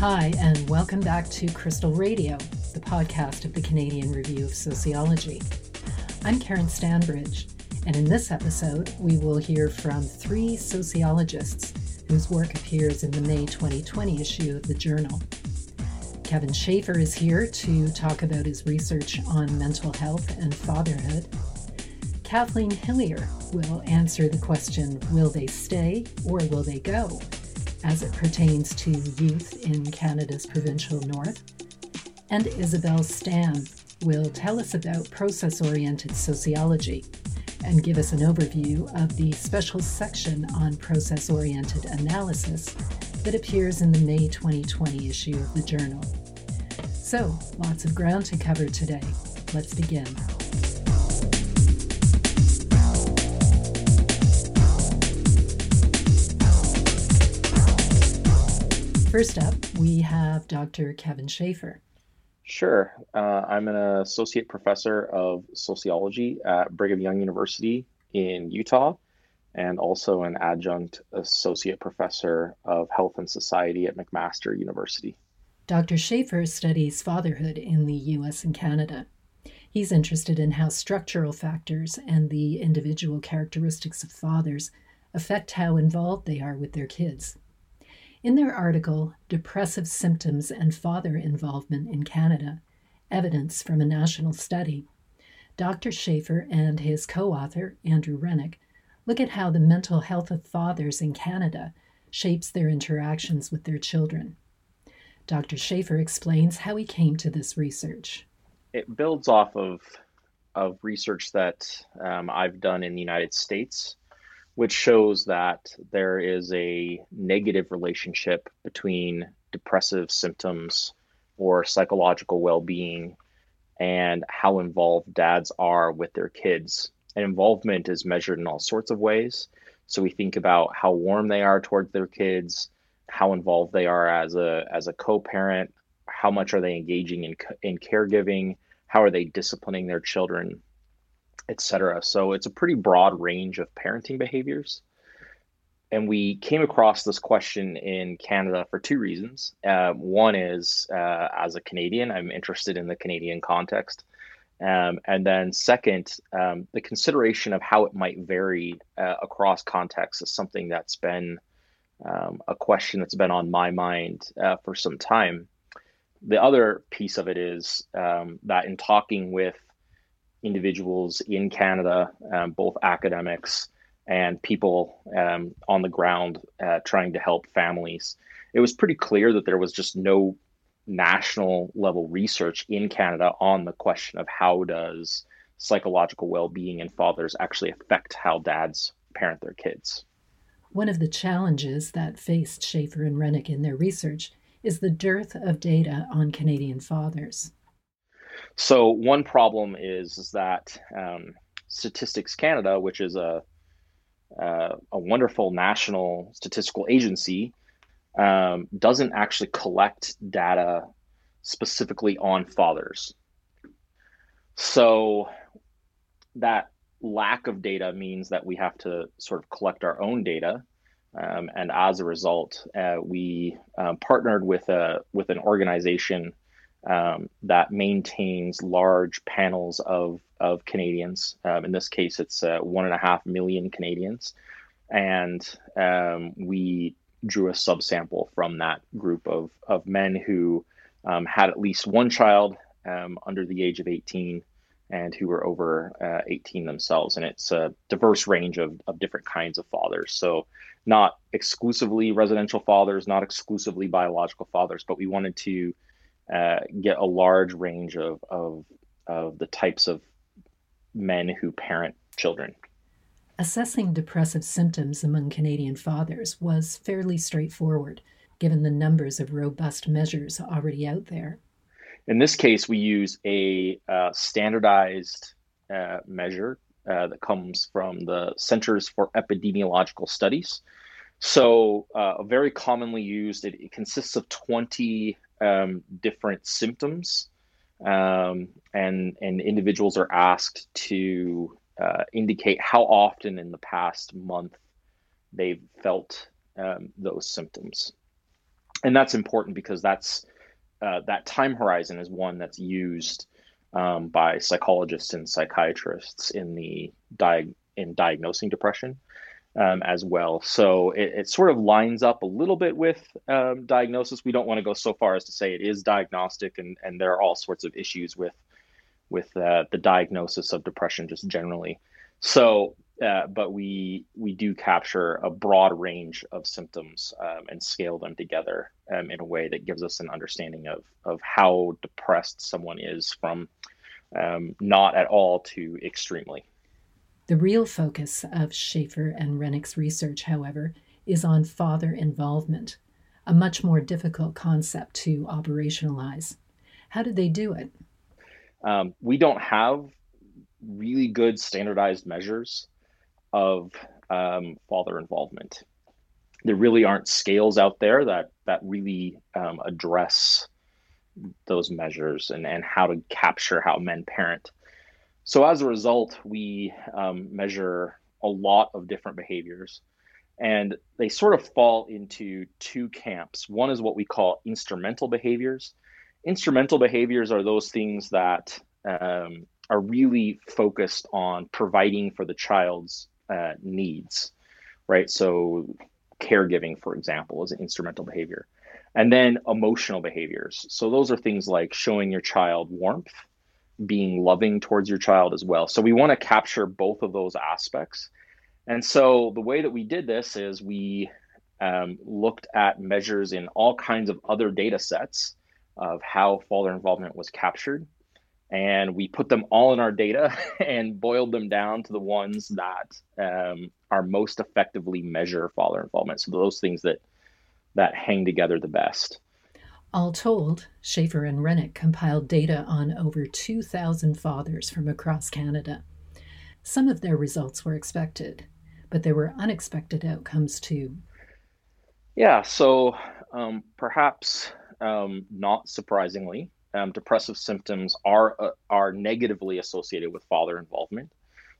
Hi, and welcome back to Crystal Radio, the podcast of the Canadian Review of Sociology. I'm Karen Stanbridge, and in this episode, we will hear from three sociologists whose work appears in the May 2020 issue of the journal. Kevin Shafer is here to talk about his research on mental health and fatherhood. Kathleen Hillier will answer the question Will they stay or will they go? As it pertains to youth in Canada's provincial north. And Isabel Stamm will tell us about process oriented sociology and give us an overview of the special section on process oriented analysis that appears in the May 2020 issue of the journal. So, lots of ground to cover today. Let's begin. First up, we have Dr. Kevin Shafer. Sure. Uh, I'm an associate professor of sociology at Brigham Young University in Utah and also an adjunct associate professor of health and society at McMaster University. Dr. Shafer studies fatherhood in the US and Canada. He's interested in how structural factors and the individual characteristics of fathers affect how involved they are with their kids. In their article, Depressive Symptoms and Father Involvement in Canada Evidence from a National Study, Dr. Shafer and his co author, Andrew Rennick, look at how the mental health of fathers in Canada shapes their interactions with their children. Dr. Shafer explains how he came to this research. It builds off of, of research that um, I've done in the United States, which shows that there is a negative relationship between depressive symptoms or psychological well being and how involved dads are with their kids. And involvement is measured in all sorts of ways. So we think about how warm they are towards their kids, how involved they are as a as a co-parent how much are they engaging in in caregiving how are they disciplining their children etc so it's a pretty broad range of parenting behaviors. And we came across this question in canada for two reasons. Uh, one is uh, as a canadian i'm interested in the canadian context. Um, and then second um, the consideration of how it might vary uh, across contexts is something that's been um, a question that's been on my mind uh, for some time. The other piece of it is um, that in talking with individuals in Canada, um, both academics and people um, on the ground uh, trying to help families, it was pretty clear that there was just no national level research in Canada on the question of how does psychological well-being in fathers actually affect how dads parent their kids. One of the challenges that faced Shafer and Rennick in their research is the dearth of data on Canadian fathers. So, one problem is, is that um, Statistics Canada, which is a, uh, a wonderful national statistical agency, um, doesn't actually collect data specifically on fathers. So, that lack of data means that we have to sort of collect our own data. Um, and as a result, uh, we um, partnered with a with an organization um, that maintains large panels of of Canadians. Um, in this case, it's uh, one and a half million Canadians, and um, we drew a subsample from that group of of men who um, had at least one child under the age of 18 and who were over uh, 18 themselves. And it's a diverse range of, of different kinds of fathers. So, not exclusively residential fathers, not exclusively biological fathers, but we wanted to uh, get a large range of, of, of the types of men who parent children. Assessing depressive symptoms among Canadian fathers was fairly straightforward, given the numbers of robust measures already out there. In this case, we use a uh, standardized uh, measure uh, that comes from the Centers for Epidemiological Studies. So, uh, very commonly used, it, it consists of 20 um, different symptoms, um, and, and individuals are asked to uh, indicate how often in the past month they've felt um, those symptoms. and that's important because that's uh, that time horizon is one that's used um, by psychologists and psychiatrists in the di- in diagnosing depression um, as well. So it, it, sort of lines up a little bit with um, diagnosis. We don't want to go so far as to say it is diagnostic, and and there are all sorts of issues with with uh, the diagnosis of depression just generally. So, uh, but we we do capture a broad range of symptoms um, and scale them together um, in a way that gives us an understanding of of how depressed someone is from um, not at all to extremely. The real focus of Shafer and Rennick's research, however, is on father involvement, a much more difficult concept to operationalize. How did they do it? Um, we don't have really good standardized measures of um, father involvement. There really aren't scales out there that that really um, address those measures and, and how to capture how men parent. So as a result, we um, measure a lot of different behaviors, and they sort of fall into two camps. One is what we call instrumental behaviors. Instrumental behaviors are those things that um, are really focused on providing for the child's uh, needs, right? So, caregiving, for example, is an instrumental behavior. And then emotional behaviors. So, those are things like showing your child warmth, being loving towards your child as well. So, we want to capture both of those aspects. And so, the way that we did this is we um, looked at measures in all kinds of other data sets of how father involvement was captured and we put them all in our data and boiled them down to the ones that um, are most effectively measure father involvement. So those things that that hang together the best. All told, Shafer and Rennick compiled data on over 2,000 fathers from across Canada. Some of their results were expected, but there were unexpected outcomes too. Yeah, so um, perhaps um, not surprisingly, um, depressive symptoms are uh, are negatively associated with father involvement.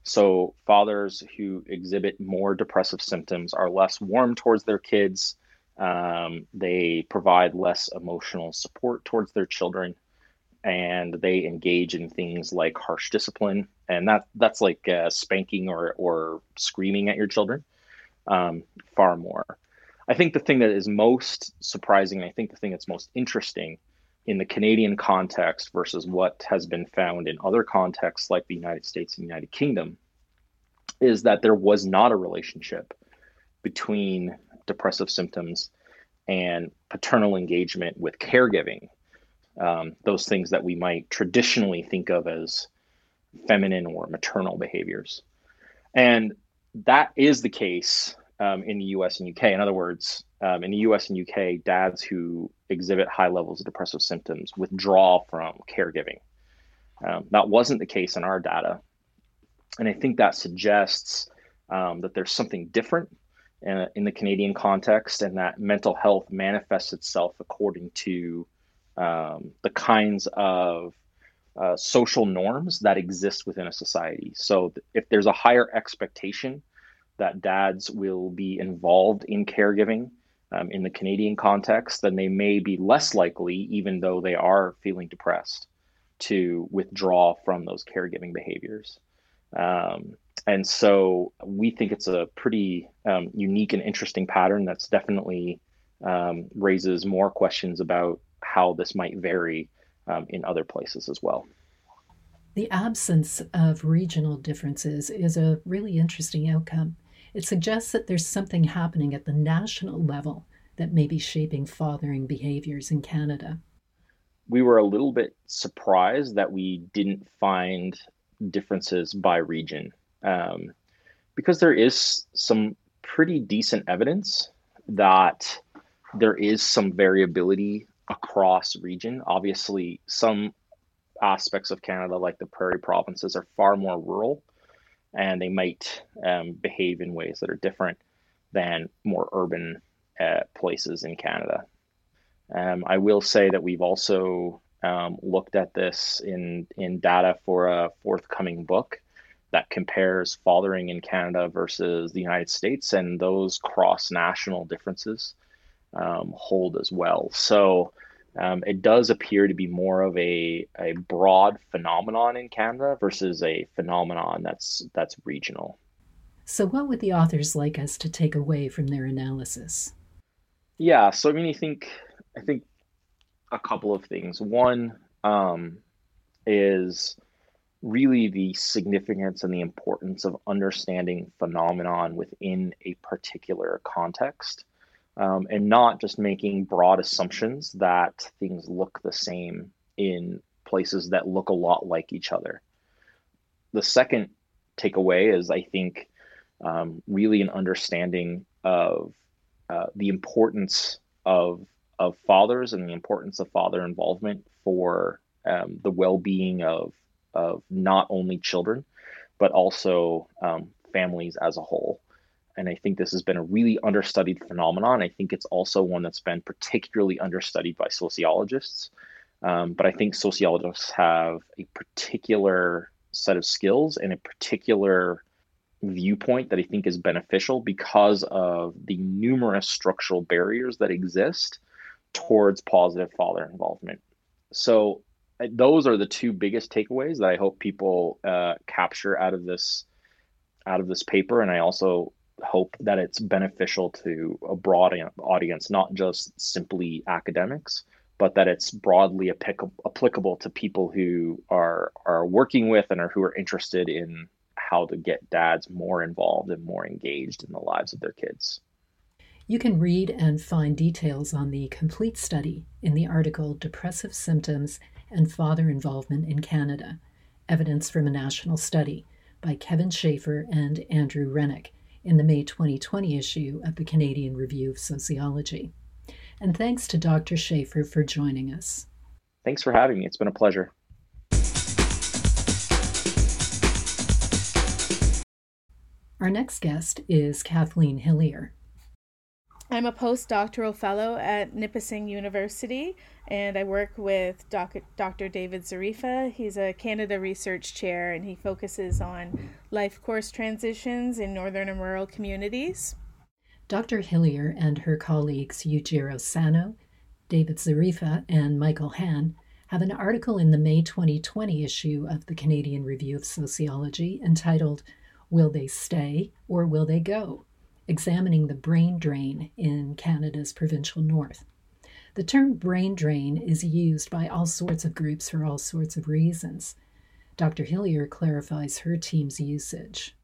So fathers who exhibit more depressive symptoms are less warm towards their kids. Um, they provide less emotional support towards their children, and they engage in things like harsh discipline, and that that's like uh, spanking or or screaming at your children, um, far more. I think the thing that is most surprising, I think the thing that's most interesting in the Canadian context versus what has been found in other contexts like the United States and United Kingdom is that there was not a relationship between depressive symptoms and paternal engagement with caregiving. Um, those things that we might traditionally think of as feminine or maternal behaviors. And that is the case um, in the US and UK. In other words, um, in the US and UK, dads who exhibit high levels of depressive symptoms withdraw from caregiving. Um, that wasn't the case in our data. And I think that suggests um, that there's something different in, the Canadian context and that mental health manifests itself according to um, the kinds of uh, social norms that exist within a society. So if there's a higher expectation that dads will be involved in caregiving um, in the Canadian context, then they may be less likely, even though they are feeling depressed, to withdraw from those caregiving behaviors. Um, and so we think it's a pretty um, unique and interesting pattern that's definitely um, raises more questions about how this might vary um, in other places as well. The absence of regional differences is a really interesting outcome. It suggests that there's something happening at the national level that may be shaping fathering behaviors in Canada. We were a little bit surprised that we didn't find differences by region um, because there is some pretty decent evidence that there is some variability across region. Obviously, some aspects of Canada, like the prairie provinces, are far more rural and they might um, behave in ways that are different than more urban uh, places in Canada. Um, I will say that we've also um, looked at this in, in data for a forthcoming book that compares fathering in Canada versus the United States and those cross national differences um, hold as well. So um, it does appear to be more of a, a broad phenomenon in Canada versus a phenomenon that's that's regional. So, what would the authors like us to take away from their analysis? Yeah, so I mean, I think I think a couple of things. One um, is really the significance and the importance of understanding phenomenon within a particular context um, and not just making broad assumptions that things look the same in places that look a lot like each other. The second takeaway is, I think, um, really an understanding of uh, the importance of of fathers and the importance of father involvement for um, the well-being of of not only children but also um, families as a whole and I think this has been a really understudied phenomenon. I think it's also one that's been particularly understudied by sociologists. Um, but I think sociologists have a particular set of skills and a particular viewpoint that I think is beneficial because of the numerous structural barriers that exist towards positive father involvement. So those are the two biggest takeaways that I hope people uh, capture out of this out of this paper, and I also hope that it's beneficial to a broad audience, not just simply academics, but that it's broadly applicable to people who are are working with and are who are interested in how to get dads more involved and more engaged in the lives of their kids. You can read and find details on the complete study in the article Depressive Symptoms and Father Involvement in Canada Evidence from a National Study by Kevin Shafer and Andrew Rennick in the May 2020 issue of the Canadian Review of Sociology. And thanks to Dr. Shafer for joining us. Thanks for having me. It's been a pleasure. Our next guest is Kathleen Hillier. I'm a postdoctoral fellow at Nipissing University, and I work with doc- Dr. David Zarifa. He's a Canada Research Chair, and he focuses on life course transitions in northern and rural communities. Dr. Hillier and her colleagues Yujiro Sano, David Zarifa, and Michael Haan have an article in the May 2020 issue of the Canadian Review of Sociology entitled Will They Stay or Will They Go? Examining the brain drain in Canada's provincial north. The term brain drain is used by all sorts of groups for all sorts of reasons. Dr. Hillier clarifies her team's usage.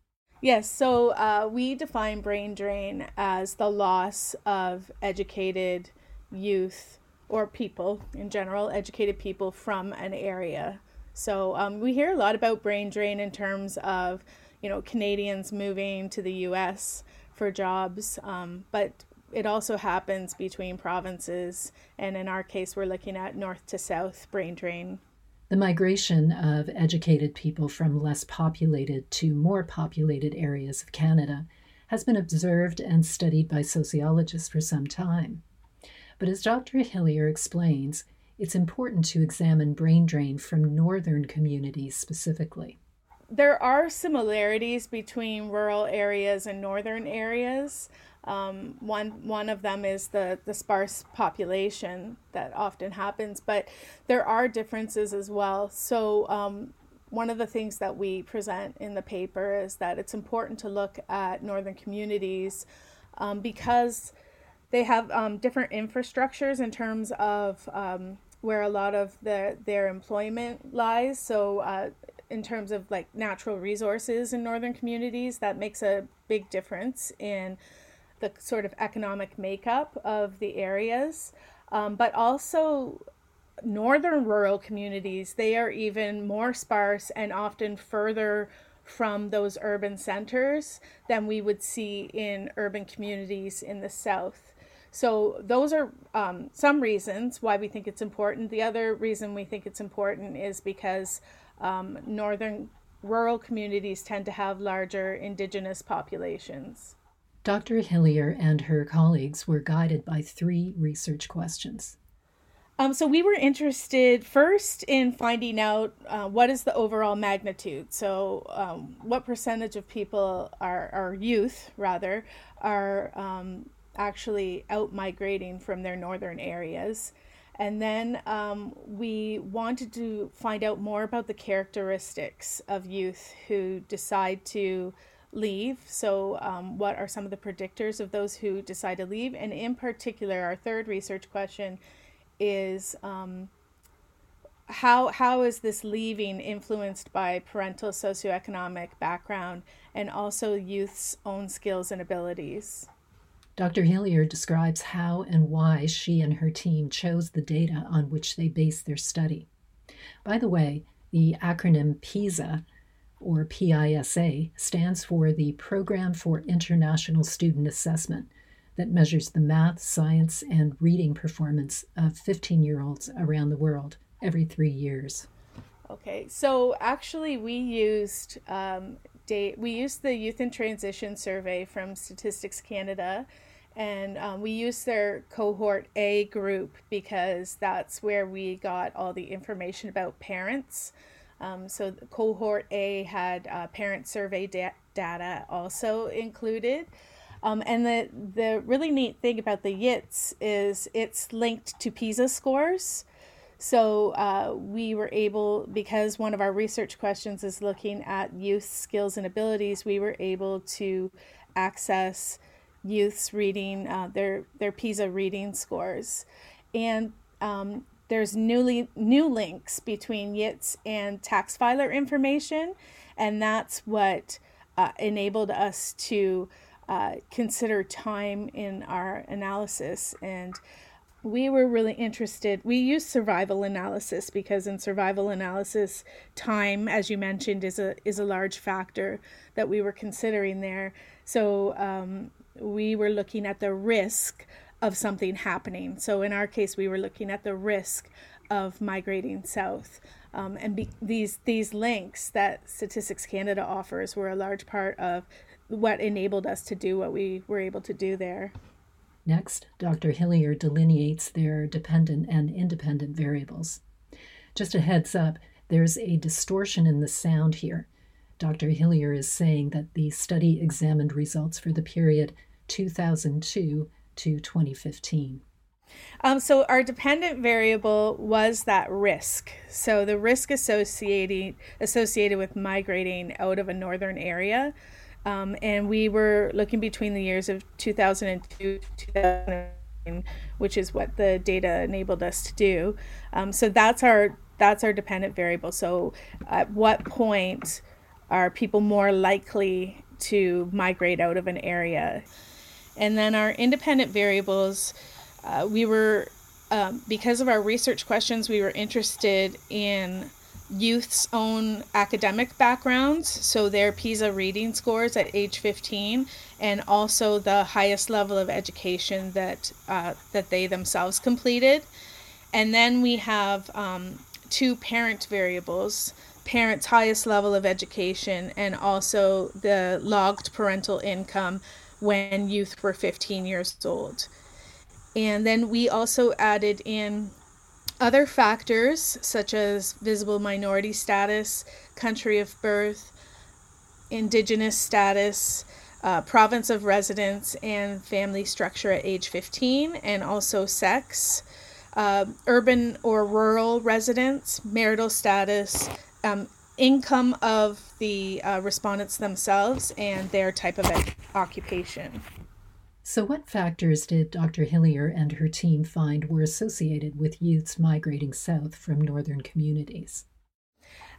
Yes, so uh, we define brain drain as the loss of educated youth or people in general, educated people from an area. So um, we hear a lot about brain drain in terms of, you know, Canadians moving to the U.S for jobs, um, but it also happens between provinces. And in our case, we're looking at north to south brain drain. The migration of educated people from less populated to more populated areas of Canada has been observed and studied by sociologists for some time. But as Dr. Hillier explains, it's important to examine brain drain from northern communities specifically there are similarities between rural areas and northern areas. Um, one one of them is the the sparse population that often happens, but there are differences as well. So um, one of the things that we present in the paper is that it's important to look at northern communities um, because they have um, different infrastructures in terms of um, where a lot of the, their employment lies. So uh, in terms of like natural resources in northern communities that makes a big difference in the sort of economic makeup of the areas. Um, but also northern rural communities they are even more sparse and often further from those urban centers than we would see in urban communities in the south. So those are um, some reasons why we think it's important. The other reason we think it's important is because um, northern rural communities tend to have larger indigenous populations. Dr. Hillier and her colleagues were guided by three research questions. Um, so we were interested first in finding out uh, what is the overall magnitude. So um, what percentage of people are, are youth rather, are um, actually out migrating from their northern areas. And then um, we wanted to find out more about the characteristics of youth who decide to leave. So, um, what are some of the predictors of those who decide to leave? And in particular, our third research question is um, how how is this leaving influenced by parental socioeconomic background and also youth's own skills and abilities? Dr. Hillier describes how and why she and her team chose the data on which they based their study. By the way, the acronym PISA, or PISA, stands for the Program for International Student Assessment that measures the math, science, and reading performance of 15 year olds around the world every three years. Okay, so actually, we used um, date. We used the Youth in Transition survey from Statistics Canada, and um, we used their cohort A group because that's where we got all the information about parents. Um, so cohort A had uh, parent survey da- data also included. Um, and the, the really neat thing about the YITS is it's linked to PISA scores. So uh, we were able, because one of our research questions is looking at youth skills and abilities, we were able to access youth's reading uh, their their PISA reading scores, and um, there's newly new links between YITS and tax filer information, and that's what uh, enabled us to uh, consider time in our analysis and we were really interested. We use survival analysis because in survival analysis, time, as you mentioned, is a is a large factor that we were considering there. So um, we were looking at the risk of something happening. So in our case, we were looking at the risk of migrating south. Um, and be, these these links that Statistics Canada offers were a large part of what enabled us to do what we were able to do there. Next, Dr. Hillier delineates their dependent and independent variables. Just a heads up, there's a distortion in the sound here. Dr. Hillier is saying that the study examined results for the period 2002 to 2015. Um, so our dependent variable was that risk. So the risk associated associated with migrating out of a northern area um, and we were looking between the years of 2002 to 2009, which is what the data enabled us to do. Um, so that's our that's our dependent variable. So at what point are people more likely to migrate out of an area? And then our independent variables, uh, we were um, because of our research questions, we were interested in youth's own academic backgrounds, so their PISA reading scores at age 15, and also the highest level of education that uh, that they themselves completed. And then we have um, two parent variables parents' highest level of education and also the logged parental income when youth were 15 years old. And then we also added in other factors, such as visible minority status, country of birth, indigenous status, uh, province of residence, and family structure at age 15, and also sex, uh, urban or rural residence, marital status, um, income of the uh, respondents themselves, and their type of occupation. So, what factors did Dr. Hillier and her team find were associated with youths migrating south from northern communities?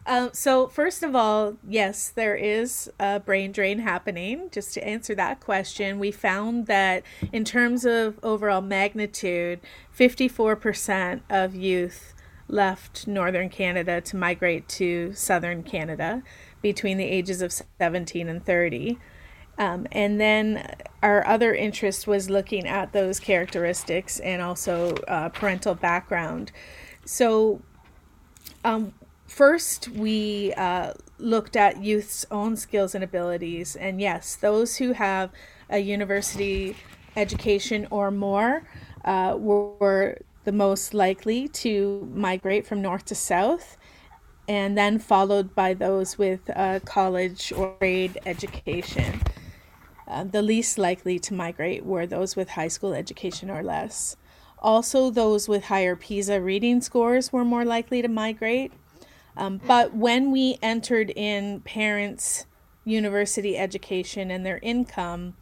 Um, so, first of all, yes, there is a brain drain happening. Just to answer that question, we found that in terms of overall magnitude, 54% of youth left northern Canada to migrate to southern Canada between the ages of 17 and 30. Um, and then our other interest was looking at those characteristics and also uh, parental background. So, um, first, we uh, looked at youth's own skills and abilities. And yes, those who have a university education or more uh, were the most likely to migrate from north to south. And then followed by those with a college or grade education. Uh, the least likely to migrate were those with high school education or less. Also, those with higher PISA reading scores were more likely to migrate. Um, but when we entered in parents' university education and their income,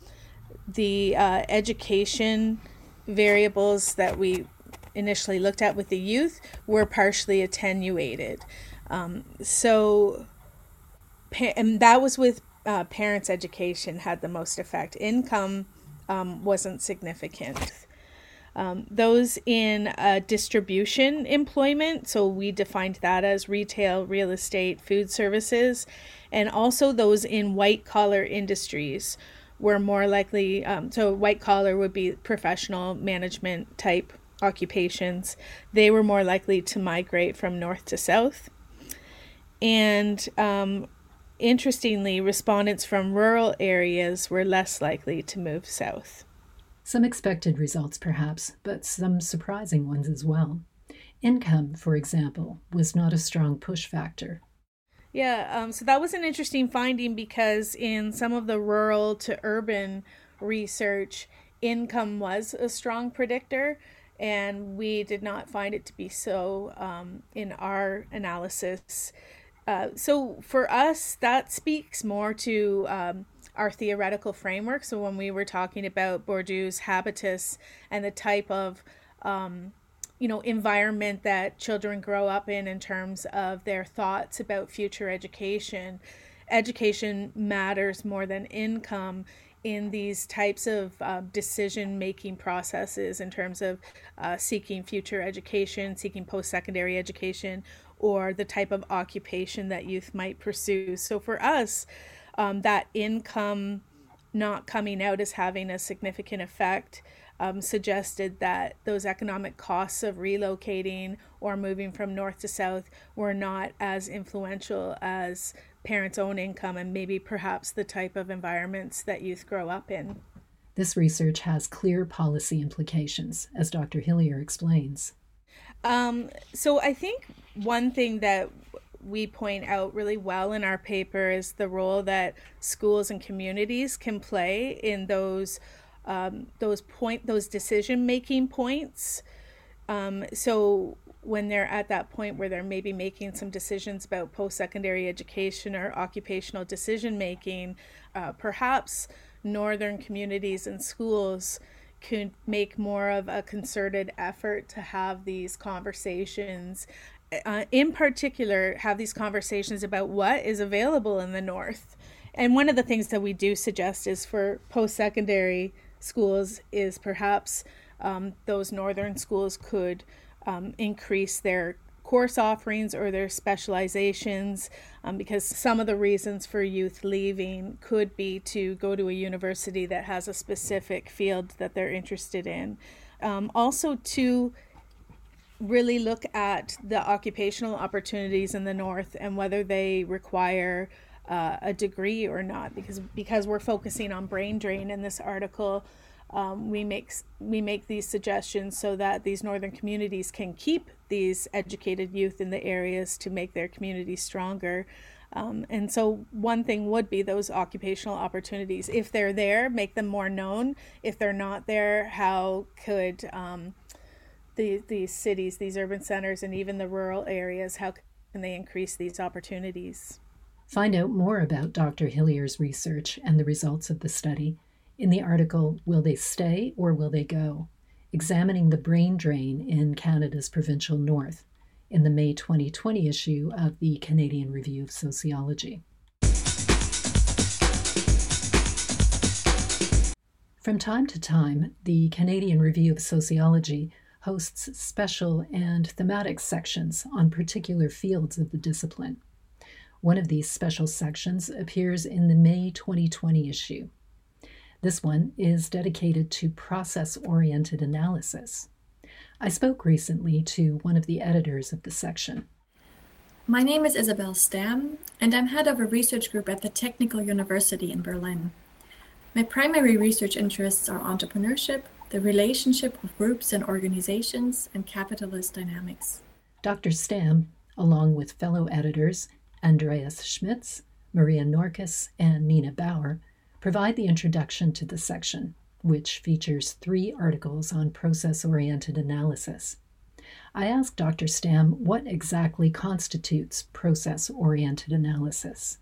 the uh, education variables that we initially looked at with the youth were partially attenuated. Um, so, and that was with uh, parents' education had the most effect. Income um, wasn't significant. Um, those in uh, distribution employment, so we defined that as retail, real estate, food services, and also those in white collar industries were more likely. Um, so, white collar would be professional management type occupations. They were more likely to migrate from north to south. And um, interestingly, respondents from rural areas were less likely to move south. Some expected results, perhaps, but some surprising ones as well. Income, for example, was not a strong push factor. Yeah, um, so that was an interesting finding because in some of the rural to urban research, income was a strong predictor, and we did not find it to be so um, in our analysis. Uh, so for us, that speaks more to um, our theoretical framework. So when we were talking about Bourdieu's habitus and the type of um, you know environment that children grow up in in terms of their thoughts about future education education matters more than income in these types of uh, decision making processes in terms of uh, seeking future education seeking post-secondary education or the type of occupation that youth might pursue so for us um, that income not coming out as having a significant effect um, suggested that those economic costs of relocating or moving from north to south were not as influential as parents' own income and maybe perhaps the type of environments that youth grow up in. This research has clear policy implications, as Dr. Hillier explains. Um, so I think one thing that we point out really well in our paper is the role that schools and communities can play in those um, those point those decision making points. Um, so when they're at that point where they're maybe making some decisions about post secondary education or occupational decision making, uh, perhaps northern communities and schools could make more of a concerted effort to have these conversations uh, in particular have these conversations about what is available in the north and one of the things that we do suggest is for post-secondary schools is perhaps um, those northern schools could um, increase their course offerings or their specializations um, because some of the reasons for youth leaving could be to go to a university that has a specific field that they're interested in. Um, also, to really look at the occupational opportunities in the north and whether they require uh, a degree or not because because we're focusing on brain drain in this article um, we make we make these suggestions so that these northern communities can keep these educated youth in the areas to make their communities stronger. Um, and so one thing would be those occupational opportunities. If they're there make them more known. If they're not there how could um, the, these cities these urban centers and even the rural areas how can they increase these opportunities Find out more about Dr. Hillier's research and the results of the study in the article Will They Stay or Will They Go? Examining the brain drain in Canada's provincial north in the May 2020 issue of the Canadian Review of Sociology. From time to time, the Canadian Review of Sociology hosts special and thematic sections on particular fields of the discipline. One of these special sections appears in the May 2020 issue. This one is dedicated to process oriented analysis. I spoke recently to one of the editors of the section. My name is Isabel Stamm, and I'm head of a research group at the Technical University in Berlin. My primary research interests are entrepreneurship, the relationship of groups and organizations, and capitalist dynamics. Dr. Stamm, along with fellow editors Andreas Schmitz, Maria Norkus, and Nina Baur, provide the introduction to the section, which features three articles on process oriented analysis. I asked Dr. Stamm what exactly constitutes process oriented analysis.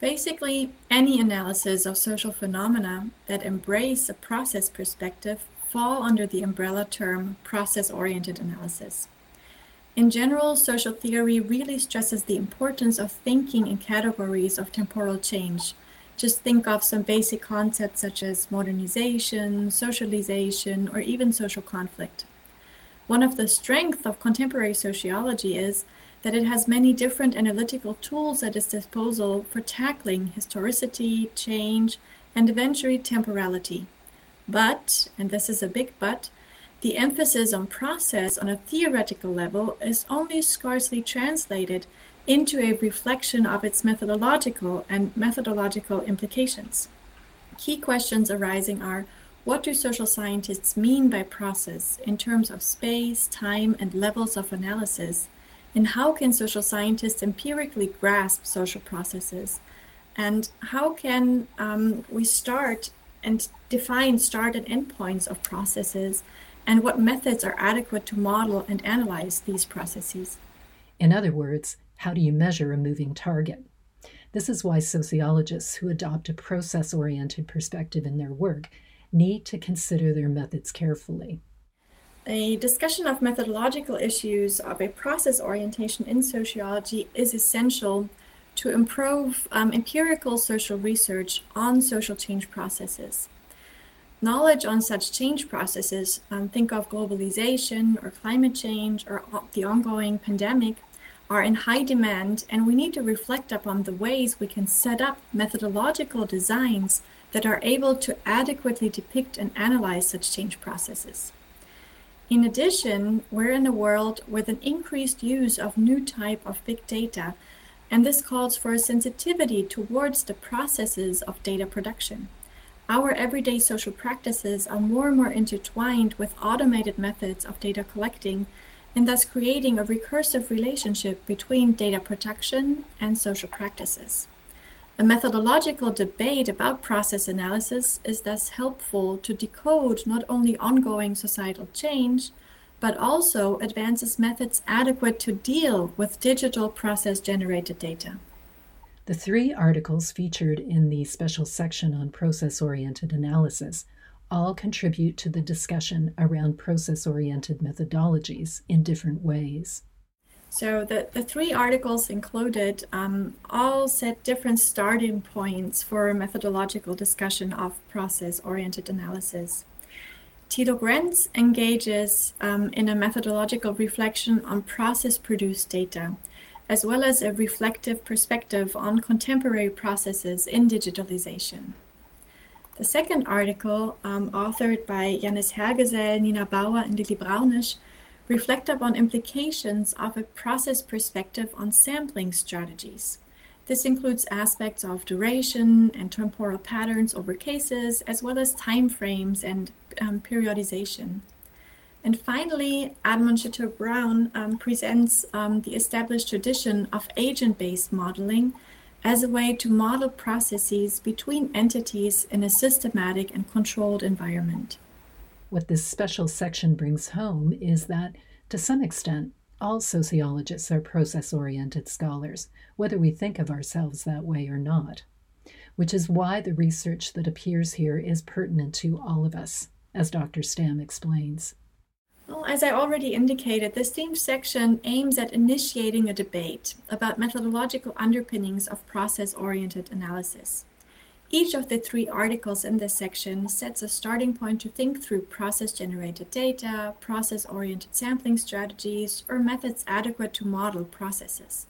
Basically, any analysis of social phenomena that embrace a process perspective fall under the umbrella term process oriented analysis. In general, social theory really stresses the importance of thinking in categories of temporal change. Just think of some basic concepts such as modernization, socialization, or even social conflict. One of the strengths of contemporary sociology is that it has many different analytical tools at its disposal for tackling historicity, change, and eventually temporality. But, and this is a big but, the emphasis on process on a theoretical level is only scarcely translated into a reflection of its methodological and methodological implications. Key questions arising are what do social scientists mean by process in terms of space, time, and levels of analysis? And how can social scientists empirically grasp social processes? And how can um, we start and define start and end points of processes and what methods are adequate to model and analyze these processes. In other words, how do you measure a moving target? This is why sociologists who adopt a process oriented perspective in their work need to consider their methods carefully. A discussion of methodological issues of a process orientation in sociology is essential to improve um, empirical social research on social change processes. Knowledge on such change processes, um, think of globalization or climate change or the ongoing pandemic, are in high demand, and we need to reflect upon the ways we can set up methodological designs that are able to adequately depict and analyze such change processes. In addition, we're in a world with an increased use of new type of big data, and this calls for a sensitivity towards the processes of data production. Our everyday social practices are more and more intertwined with automated methods of data collecting and thus creating a recursive relationship between data protection and social practices. A methodological debate about process analysis is thus helpful to decode not only ongoing societal change, but also advances methods adequate to deal with digital process generated data. The three articles featured in the special section on process oriented analysis all contribute to the discussion around process oriented methodologies in different ways. So, the, the three articles included um, all set different starting points for a methodological discussion of process oriented analysis. Thilo Grenz engages um, in a methodological reflection on process produced data as well as a reflective perspective on contemporary processes in digitalization. The second article, um, authored by Jannis Hergesell, Nina Baur, and Lili Braunisch, reflect upon implications of a process perspective on sampling strategies. This includes aspects of duration and temporal patterns over cases, as well as time frames and um, periodization. And finally, Admon Brown um, presents um, the established tradition of agent based modeling as a way to model processes between entities in a systematic and controlled environment. What this special section brings home is that, to some extent, all sociologists are process oriented scholars, whether we think of ourselves that way or not, which is why the research that appears here is pertinent to all of us, as Dr. Stamm explains. Well, as I already indicated, this theme section aims at initiating a debate about methodological underpinnings of process oriented analysis. Each of the three articles in this section sets a starting point to think through process generated data, process oriented sampling strategies, or methods adequate to model processes.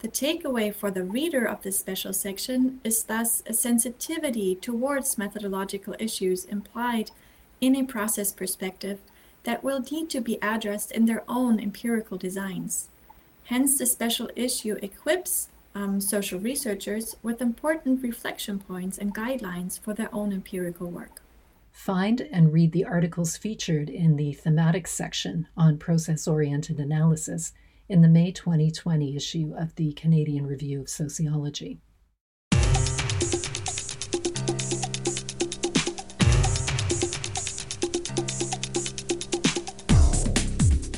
The takeaway for the reader of this special section is thus a sensitivity towards methodological issues implied in a process perspective that will need to be addressed in their own empirical designs. Hence, the special issue equips um, social researchers with important reflection points and guidelines for their own empirical work. Find and read the articles featured in the thematic section on process oriented analysis in the May 2020 issue of the Canadian Review of Sociology.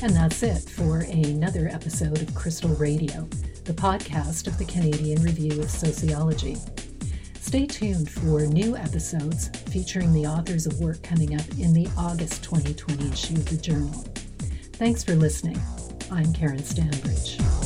And that's it for another episode of Crystal Radio, the podcast of the Canadian Review of Sociology. Stay tuned for new episodes featuring the authors of work coming up in the August 2020 issue of the journal. Thanks for listening. I'm Karen Stanbridge.